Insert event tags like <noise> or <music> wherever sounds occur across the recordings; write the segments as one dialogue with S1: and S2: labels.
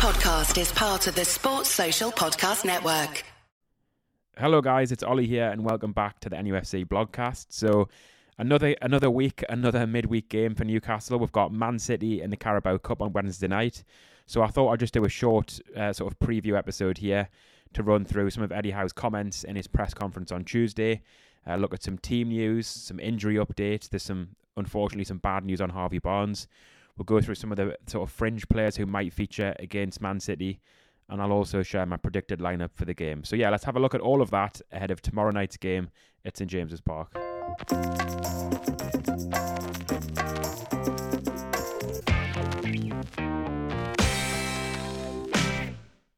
S1: podcast is part of the Sports Social Podcast Network.
S2: Hello, guys. It's Olly here, and welcome back to the NUFC blogcast. So, another another week, another midweek game for Newcastle. We've got Man City in the Carabao Cup on Wednesday night. So, I thought I'd just do a short uh, sort of preview episode here to run through some of Eddie Howe's comments in his press conference on Tuesday. Uh, look at some team news, some injury updates. There's some, unfortunately, some bad news on Harvey Barnes. We'll go through some of the sort of fringe players who might feature against Man City, and I'll also share my predicted lineup for the game. So, yeah, let's have a look at all of that ahead of tomorrow night's game at St James's Park.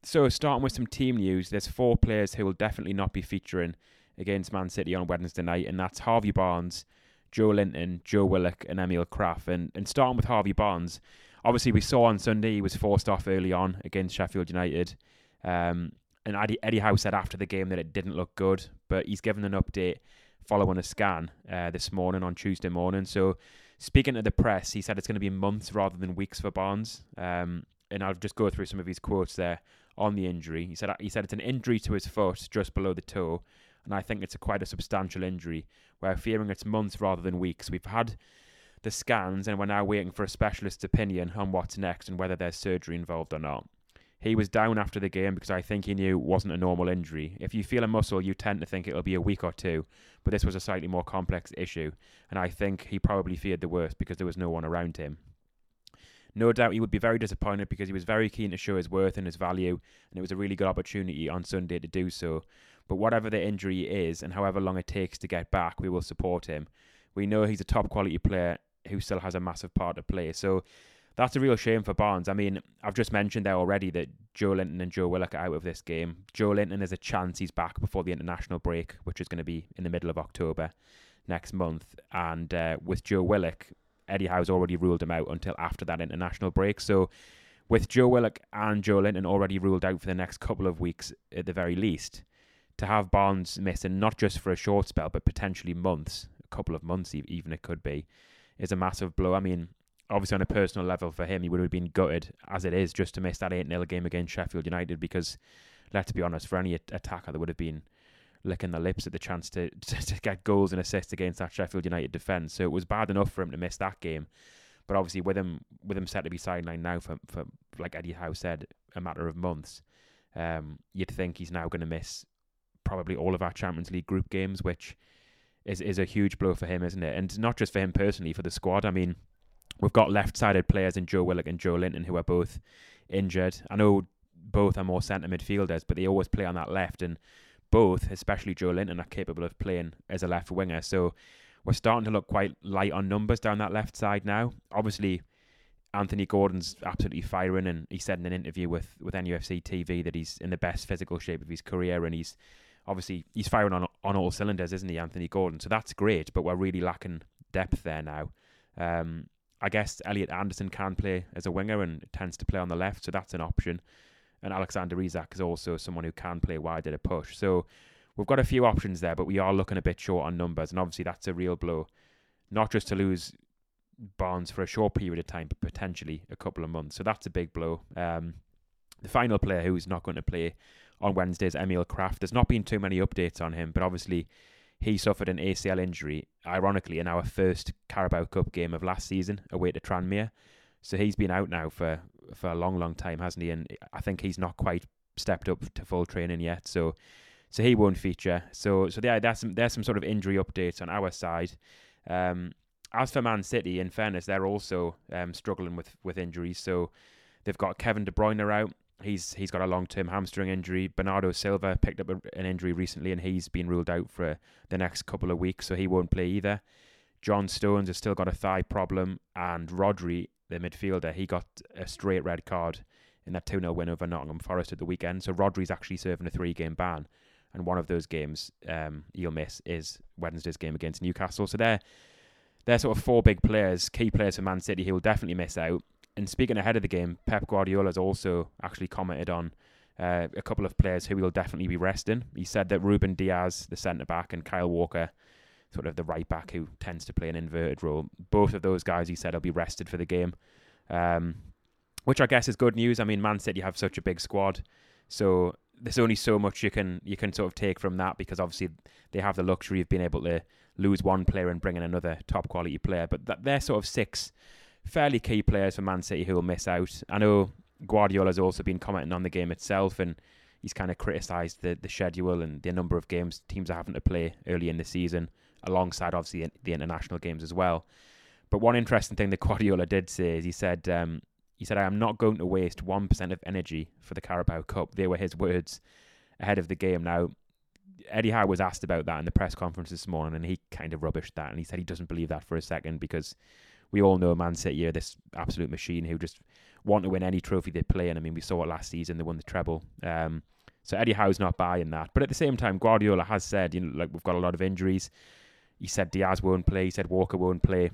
S2: So, starting with some team news, there's four players who will definitely not be featuring against Man City on Wednesday night, and that's Harvey Barnes, Joelinton, Joe Willock, and Emil Krafth. And, and starting with Harvey Barnes, obviously we saw on Sunday he was forced off early on against Sheffield United. Um, and Eddie, Eddie Howe said after the game that it didn't look good, but he's given an update following a scan uh, this morning on Tuesday morning. So, speaking to the press, he said it's going to be months rather than weeks for Barnes. Um, and I'll just go through some of his quotes there on the injury. He said he said it's an injury to his foot just below the toe, and I think it's a quite a substantial injury. We're fearing it's months rather than weeks. We've had the scans, and we're now waiting for a specialist's opinion on what's next and whether there's surgery involved or not. He was down after the game because I think he knew it wasn't a normal injury. If you feel a muscle, you tend to think it'll be a week or two, but this was a slightly more complex issue, and I think he probably feared the worst because there was no one around him. No doubt he would be very disappointed because he was very keen to show his worth and his value, and it was a really good opportunity on Sunday to do so. But whatever the injury is and however long it takes to get back, we will support him. We know he's a top quality player who still has a massive part to play. So that's a real shame for Barnes. I mean, I've just mentioned there already that Joelinton and Joe Willock are out of this game. Joelinton has a chance he's back before the international break, which is going to be in the middle of October next month. And uh, with Joe Willock, Eddie Howe's already ruled him out until after that international break. So with Joe Willock and Joelinton already ruled out for the next couple of weeks at the very least, to have Barnes missing not just for a short spell but potentially months, a couple of months even it could be, is a massive blow. I mean, obviously on a personal level for him, he would have been gutted as it is just to miss that 8 0 game against Sheffield United because, let's be honest, for any attacker, there would have been licking their lips at the chance to, <laughs> to, to get goals and assists against that Sheffield United defence. So it was bad enough for him to miss that game. But obviously, with him with him set to be sidelined now for, for like Eddie Howe said, a matter of months, um, you'd think he's now going to miss probably all of our Champions League group games, which is is a huge blow for him, isn't it? And not just for him personally, for the squad. I mean, we've got left-sided players in Joe Willock and Joelinton who are both injured. I know both are more centre midfielders, but they always play on that left, and both, especially Joelinton, are capable of playing as a left winger. So we're starting to look quite light on numbers down that left side now. Obviously, Anthony Gordon's absolutely firing, and he said in an interview with with NUFC TV that he's in the best physical shape of his career, and he's obviously he's firing on on all cylinders, isn't he, Anthony Gordon? So that's great, but we're really lacking depth there now. Um, I guess Elliot Anderson can play as a winger and tends to play on the left, so that's an option. And Alexander Isak is also someone who can play wide at a push. So we've got a few options there, but we are looking a bit short on numbers, and obviously that's a real blow. Not just to lose Barnes for a short period of time, but potentially a couple of months. So that's a big blow. Um, the final player who's not going to play on Wednesday is Emil Krafth. There's not been too many updates on him, but obviously he suffered an ACL injury, ironically, in our first Carabao Cup game of last season away to Tranmere. So he's been out now for, for a long, long time, hasn't he? And I think he's not quite stepped up to full training yet. So so he won't feature. So so yeah, there's some there's some sort of injury updates on our side. Um, as for Man City, in fairness, they're also um, struggling with with injuries. So they've got Kevin De Bruyne out. He's he's got a long term hamstring injury. Bernardo Silva picked up a, an injury recently, and he's been ruled out for the next couple of weeks, so he won't play either. John Stones has still got a thigh problem, and Rodri, the midfielder, he got a straight red card in that 2 0 win over Nottingham Forest at the weekend. So Rodri's actually serving a three game ban, and one of those games um, he'll miss is Wednesday's game against Newcastle. So they're they're sort of four big players, key players for Man City, who will definitely miss out and speaking ahead of the game, Pep Guardiola has also actually commented on uh, a couple of players who he will definitely be resting. He said that Rúben Dias, the centre back, and Kyle Walker, sort of the right back who tends to play an inverted role, both of those guys he said will be rested for the game. Um, which I guess is good news. I mean, Man City have such a big squad, so there's only so much you can you can sort of take from that because obviously they have the luxury of being able to lose one player and bring in another top quality player. But that, they're sort of six fairly key players for Man City who will miss out. I know Guardiola's also been commenting on the game itself and he's kind of criticised the, the schedule and the number of games teams are having to play early in the season, alongside obviously the international games as well. But one interesting thing that Guardiola did say is he said um, he said I am not going to waste one percent of energy for the Carabao Cup. They were his words ahead of the game. Now Eddie Howe was asked about that in the press conference this morning, and he kind of rubbished that, and he said he doesn't believe that for a second because we all know Man City are this absolute machine who just want to win any trophy they play in. I mean, we saw it last season; they won the treble. Um, so Eddie Howe's not buying that, but at the same time, Guardiola has said, you know, like we've got a lot of injuries. He said Dias won't play. He said Walker won't play.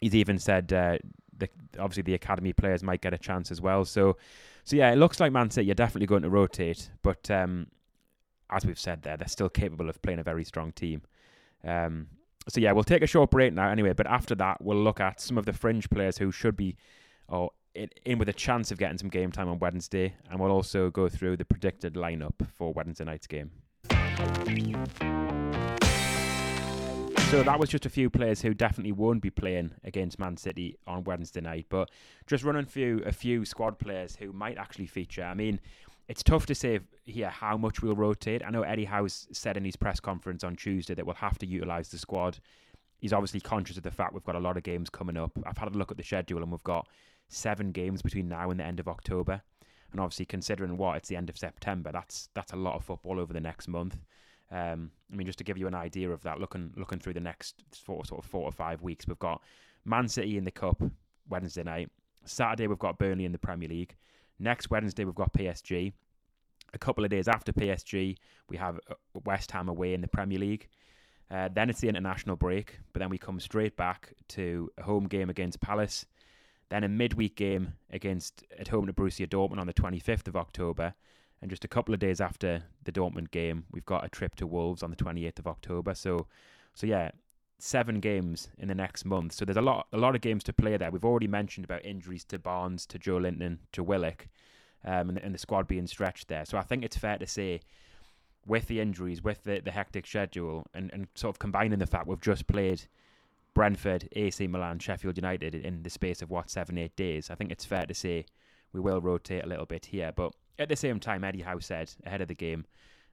S2: He's even said uh, the, obviously the academy players might get a chance as well. So, so yeah, it looks like Man City are definitely going to rotate, but um, as we've said there, they're still capable of playing a very strong team. Um, so yeah, we'll take a short break now anyway. But after that, we'll look at some of the fringe players who should be, or in, in with a chance of getting some game time on Wednesday, and we'll also go through the predicted lineup for Wednesday night's game. So that was just a few players who definitely won't be playing against Man City on Wednesday night. But just running through a few squad players who might actually feature. I mean, it's tough to say here how much we'll rotate. I know Eddie Howe's said in his press conference on Tuesday that we'll have to utilise the squad. He's obviously conscious of the fact we've got a lot of games coming up. I've had a look at the schedule and we've got seven games between now and the end of October. And obviously, considering what it's the end of September, that's that's a lot of football over the next month. Um, I mean, just to give you an idea of that, looking looking through the next four, sort of four or five weeks, we've got Man City in the Cup Wednesday night. Saturday we've got Burnley in the Premier League. Next Wednesday, we've got PSG. A couple of days after PSG, we have uh, West Ham away in the Premier League. Uh, then it's the international break, but then we come straight back to a home game against Palace. Then a midweek game against at home to Borussia Dortmund on the 25th of October. And just a couple of days after the Dortmund game, we've got a trip to Wolves on the 28th of October. So, so yeah, seven games in the next month. So there's a lot a lot of games to play there. We've already mentioned about injuries to Barnes, to Joelinton, to Willock, um, and, and, the squad being stretched there. So I think it's fair to say, with the injuries, with the, the hectic schedule, and, and sort of combining the fact we've just played Brentford, AC Milan, Sheffield United in the space of what seven eight days, I think it's fair to say we will rotate a little bit here. But at the same time, Eddie Howe said ahead of the game,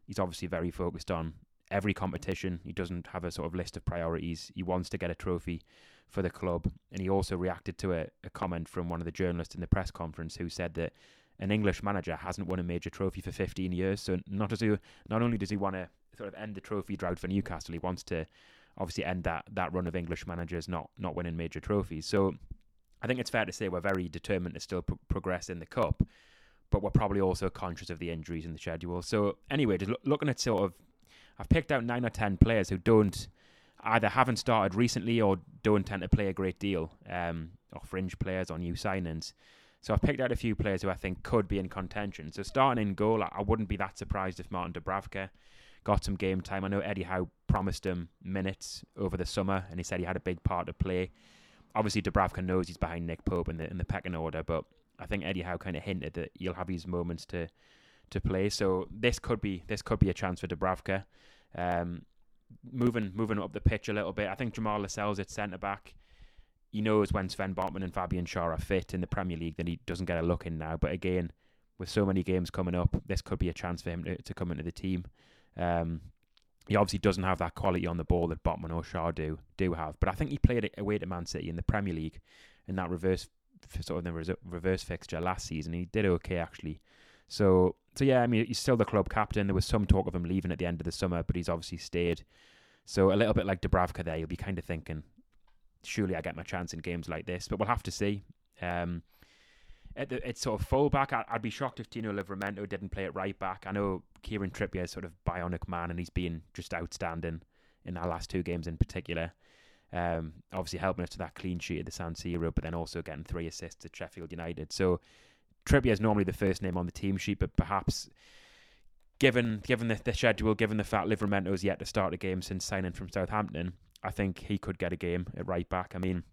S2: he's obviously very focused on every competition. He doesn't have a sort of list of priorities. He wants to get a trophy for the club. And he also reacted to a, a comment from one of the journalists in the press conference who said that an English manager hasn't won a major trophy for 15 years. So not does he, not only does he want to sort of end the trophy drought for Newcastle, he wants to obviously end that that run of English managers not not winning major trophies. So I think it's fair to say we're very determined to still pro- progress in the cup, but we're probably also conscious of the injuries in the schedule. So anyway, just lo- looking at sort of I've picked out nine or ten players who don't either haven't started recently or don't tend to play a great deal, um, or fringe players or new signings. So I've picked out a few players who I think could be in contention. So starting in goal, I wouldn't be that surprised if Martin Dubravka got some game time. I know Eddie Howe promised him minutes over the summer, and he said he had a big part to play. Obviously, Dubravka knows he's behind Nick Pope in the in the pecking order, but I think Eddie Howe kind of hinted that he'll have his moments to to play. So this could be this could be a chance for Dubravka. Um, moving moving up the pitch a little bit. I think Jamal Lascelles at centre back. He knows when Sven Botman and Fabian Schär are fit in the Premier League, then he doesn't get a look in now. But again, with so many games coming up, this could be a chance for him to, to come into the team. Um, he obviously doesn't have that quality on the ball that Botman or Schär do do have. But I think he played away to Man City in the Premier League in that reverse sort of the reverse fixture last season. He did okay actually. So so yeah, I mean he's still the club captain. There was some talk of him leaving at the end of the summer, but he's obviously stayed. So a little bit like Dubravka there, you'll be kind of thinking, surely I get my chance in games like this. But we'll have to see. Um, at the, it's sort of fullback. I, would be shocked if Tino Livramento didn't play at right back. I know Kieran Trippier is sort of bionic man, and he's been just outstanding in our last two games in particular. Um, obviously helping us to that clean sheet at the San Siro, but then also getting three assists at Sheffield United. So Trippier is normally the first name on the team sheet, but perhaps given given the, the schedule, given the fact Livramento's yet to start a game since signing from Southampton, I think he could get a game at right back. I mean,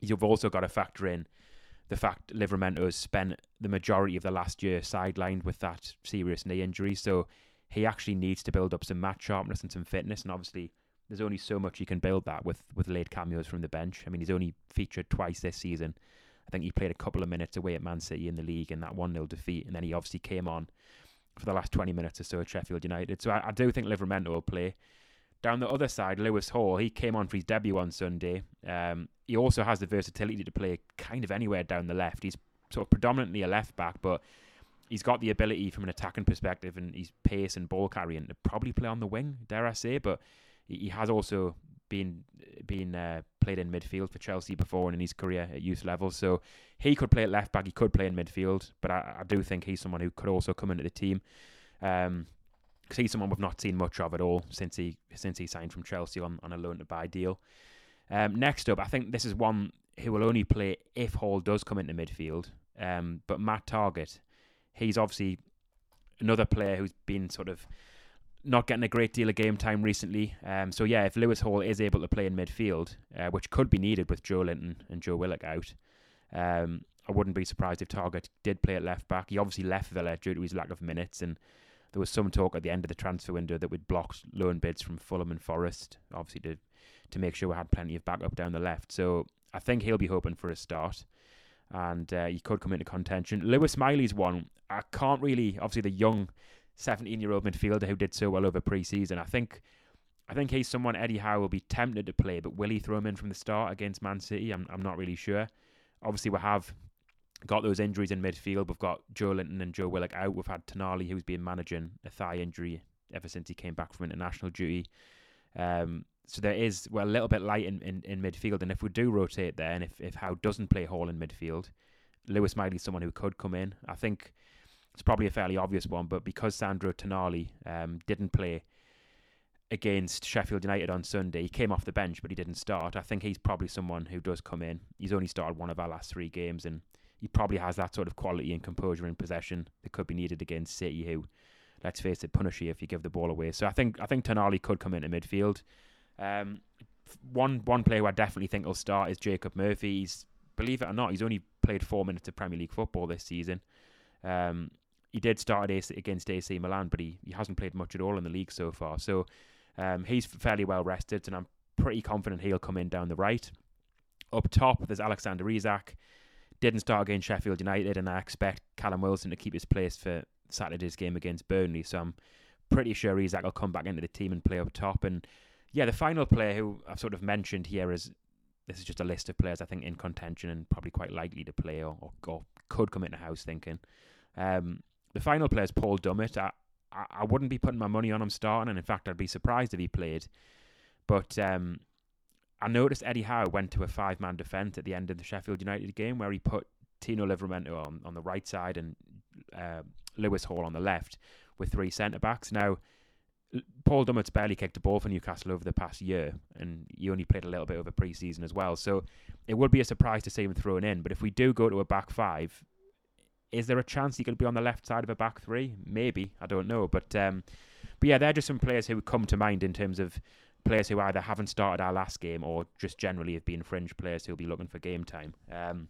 S2: you've also got to factor in the fact Livramento has spent the majority of the last year sidelined with that serious knee injury. So he actually needs to build up some match sharpness and some fitness. And obviously, there's only so much you can build that with with late cameos from the bench. I mean, he's only featured twice this season. I think he played a couple of minutes away at Man City in the league in that 1 0 defeat, and then he obviously came on for the last 20 minutes or so at Sheffield United. So I, I do think Livramento will play. Down the other side, Lewis Hall, he came on for his debut on Sunday. Um, he also has the versatility to play kind of anywhere down the left. He's sort of predominantly a left back, but he's got the ability from an attacking perspective and his pace and ball carrying to probably play on the wing, dare I say. But he has also been been uh, played in midfield for Chelsea before and in his career at youth level. So he could play at left back. He could play in midfield, but I, I do think he's someone who could also come into the team. Um, because he's someone we've not seen much of at all since he since he signed from Chelsea on, on a loan to buy deal. Um, next up, I think this is one who will only play if Hall does come into midfield. Um, but Matt Targett, he's obviously another player who's been sort of not getting a great deal of game time recently. Um, so yeah, if Lewis Hall is able to play in midfield, uh, which could be needed with Joelinton and Joe Willock out, um, I wouldn't be surprised if Targett did play at left back. He obviously left Villa due to his lack of minutes, and there was some talk at the end of the transfer window that we'd blocked loan bids from Fulham and Forest, obviously to to make sure we had plenty of backup down the left. So I think he'll be hoping for a start, and uh, he could come into contention. Lewis Miley's one. I can't really, obviously, the young 17 year old midfielder who did so well over pre season. I think. I think he's someone Eddie Howe will be tempted to play, but will he throw him in from the start against Man City? I'm I'm not really sure. Obviously, we have got those injuries in midfield. We've got Joelinton and Joe Willock out. We've had Tonali, who's been managing a thigh injury ever since he came back from international duty. Um, so there is well a little bit light in, in, in midfield, and if we do rotate there, and if if Howe doesn't play Hall in midfield, Lewis Miley's someone who could come in. I think it's probably a fairly obvious one, but because Sandro Tonali um, didn't play against Sheffield United on Sunday, he came off the bench, but he didn't start. I think he's probably someone who does come in. He's only started one of our last three games, and he probably has that sort of quality and composure in possession that could be needed against City, who, let's face it, punish you if you give the ball away. So I think I think Tonali could come into midfield. Um, one one player who I definitely think will start is Jacob Murphy. He's believe it or not, he's only played four minutes of Premier League football this season. Um, he did start against AC Milan, but he, he hasn't played much at all in the league so far. So um, he's fairly well rested, and I'm pretty confident he'll come in down the right. Up top, there's Alexander Isak didn't start against Sheffield United, and I expect Callum Wilson to keep his place for Saturday's game against Burnley. So I'm pretty sure Isak will come back into the team and play up top. And yeah, the final player who I've sort of mentioned here is this is just a list of players I think in contention and probably quite likely to play or, or, or could come into Howe's thinking. Um, the final player is Paul Dummett. I, I, I wouldn't be putting my money on him starting, and in fact, I'd be surprised if he played. But um, I noticed Eddie Howe went to a five man defence at the end of the Sheffield United game where he put Tino Livramento on, on the right side and uh, Lewis Hall on the left with three centre backs. Now, Paul Dummett's barely kicked a ball for Newcastle over the past year, and he only played a little bit over pre season as well. So it would be a surprise to see him thrown in. But if we do go to a back five, is there a chance he could be on the left side of a back three? Maybe. I don't know. But um, but yeah, they're just some players who come to mind in terms of players who either haven't started our last game or just generally have been fringe players who'll be looking for game time. Um,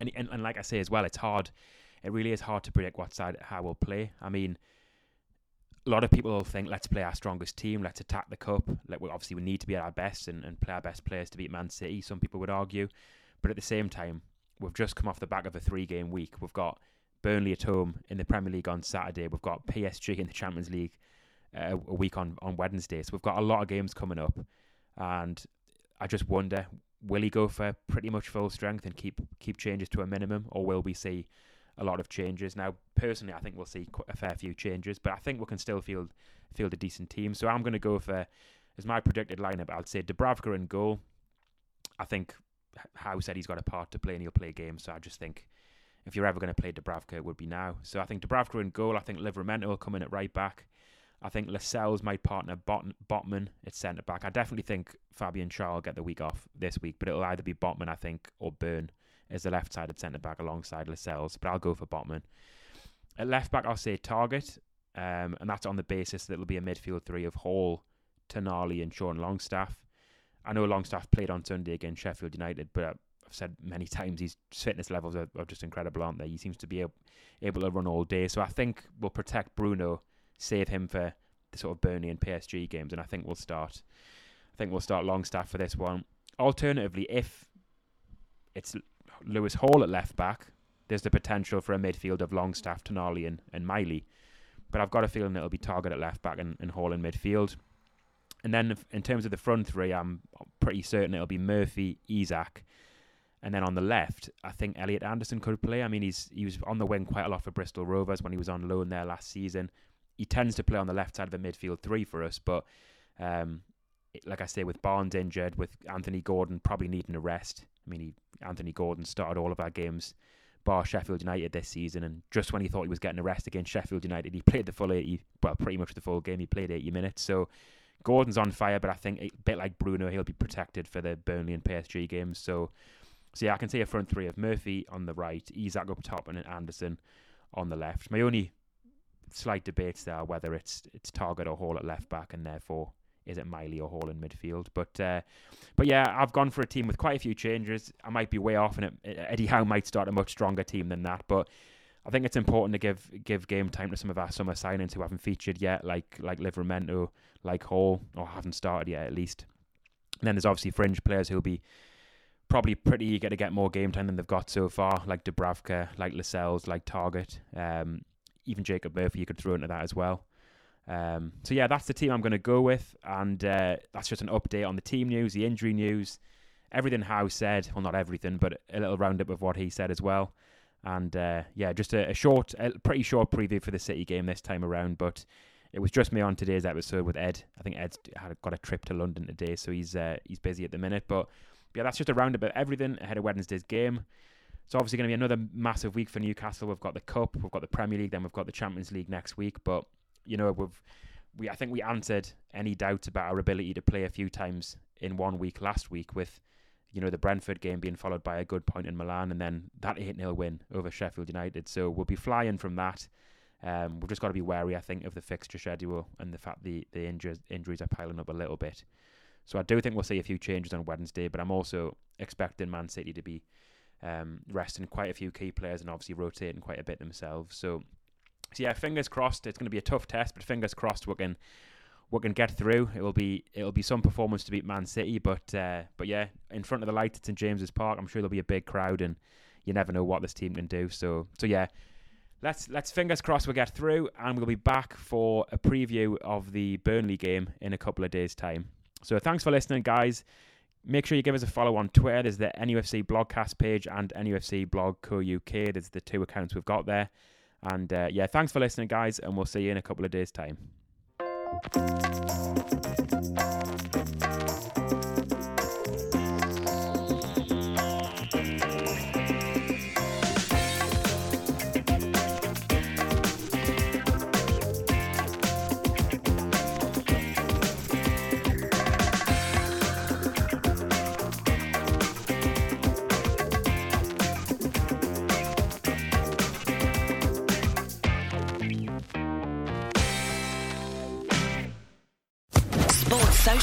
S2: and, and, and like I say as well, it's hard. It really is hard to predict what side how we'll play. I mean, a lot of people will think let's play our strongest team, let's attack the cup. Like, well, obviously we need to be at our best and, and play our best players to beat Man City. Some people would argue, but at the same time, we've just come off the back of a three-game week. We've got Burnley at home in the Premier League on Saturday. We've got PSG in the Champions League uh, a week on, on Wednesday. So we've got a lot of games coming up. And I just wonder will he go for pretty much full strength and keep keep changes to a minimum, or will we see a lot of changes? Now, personally, I think we'll see a fair few changes, but I think we can still field field a decent team. So I'm going to go for as my predicted lineup. I'd say Dubravka in goal. I think Howe said he's got a part to play and he'll play games. So I just think if you're ever going to play Dubravka, it would be now. So I think Dubravka in goal. I think Livramento will come in at right back. I think Lascelles my partner Bot- Botman at centre back. I definitely think Fabian Schär will get the week off this week, but it'll either be Botman, I think, or Burn as the left sided centre back alongside Lascelles. But I'll go for Botman. At left back, I'll say Targett, um, and that's on the basis that it'll be a midfield three of Hall, Tonali, and Sean Longstaff. I know Longstaff played on Sunday against Sheffield United, but I've said many <laughs> times, his fitness levels are, are just incredible, aren't they? He seems to be able, able to run all day. So I think we'll protect Bruno, save him for the sort of Burnley and PSG games, and I think we'll start. I think we'll start Longstaff for this one. Alternatively, if it's Lewis Hall at left back, there's the potential for a midfield of Longstaff, Tonali, and, and Miley. But I've got a feeling it'll be Targett at left back and, and Hall in midfield. And then in terms of the front three, I'm pretty certain it'll be Murphy, Isak, and then on the left, I think Elliot Anderson could play. I mean, he's he was on the wing quite a lot for Bristol Rovers when he was on loan there last season. He tends to play on the left side of the midfield three for us, but um, like I say, with Barnes injured, with Anthony Gordon probably needing a rest. I mean, he, Anthony Gordon started all of our games bar Sheffield United this season, and just when he thought he was getting a rest against Sheffield United, he played the full 80, well, pretty much the full game. He played 80 minutes, so Gordon's on fire, but I think a bit like Bruno, he'll be protected for the Burnley and PSG games. So, so yeah, I can see a front three of Murphy on the right, Isak up top, and Anderson on the left. My only slight debates there are whether it's it's Targett or Hall at left back, and therefore is it Miley or Hall in midfield? But uh, but yeah, I've gone for a team with quite a few changes. I might be way off, and it, Eddie Howe might start a much stronger team than that. But I think it's important to give give game time to some of our summer signings who haven't featured yet, like like Livramento, like Hall, or haven't started yet at least. And then there's obviously fringe players who'll be probably pretty eager to get more game time than they've got so far, like Dubravka, like Lascelles, like Targett, um, even Jacob Murphy. You could throw into that as well. Um, so yeah, that's the team I'm going to go with, and uh, that's just an update on the team news, the injury news, everything Howe said. Well, not everything, but a little roundup of what he said as well. And uh, yeah, just a, a, short, a pretty short preview for the City game this time around. But it was just me on today's episode with Ed. I think Ed's had got a trip to London today, so he's uh, he's busy at the minute. But yeah, that's just a roundup of everything ahead of Wednesday's game. It's obviously going to be another massive week for Newcastle. We've got the Cup, we've got the Premier League, then we've got the Champions League next week. But you know, we've we I think we answered any doubts about our ability to play a few times in one week last week with you know the Brentford game being followed by a good point in Milan and then that 8 0 win over Sheffield United. So we'll be flying from that. Um, we've just got to be wary, I think, of the fixture schedule and the fact the the injuries injuries are piling up a little bit. So I do think we'll see a few changes on Wednesday, but I'm also expecting Man City to be um, resting quite a few key players and obviously rotating quite a bit themselves. So so yeah, fingers crossed. It's going to be a tough test, but fingers crossed we can we can get through. It will be it will be some performance to beat Man City, but uh, but yeah, in front of the lights, it's in James's Park. I'm sure there'll be a big crowd, and you never know what this team can do. So so yeah, let's let's fingers crossed we get through, and we'll be back for a preview of the Burnley game in a couple of days' time. So thanks for listening, guys. Make sure you give us a follow on Twitter. There's the NUFC blogcast page and NUFC blog co UK. There's the two accounts we've got there. And uh, yeah, thanks for listening, guys, and we'll see you in a couple of days' time. Thank you.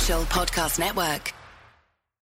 S1: Podcast Network.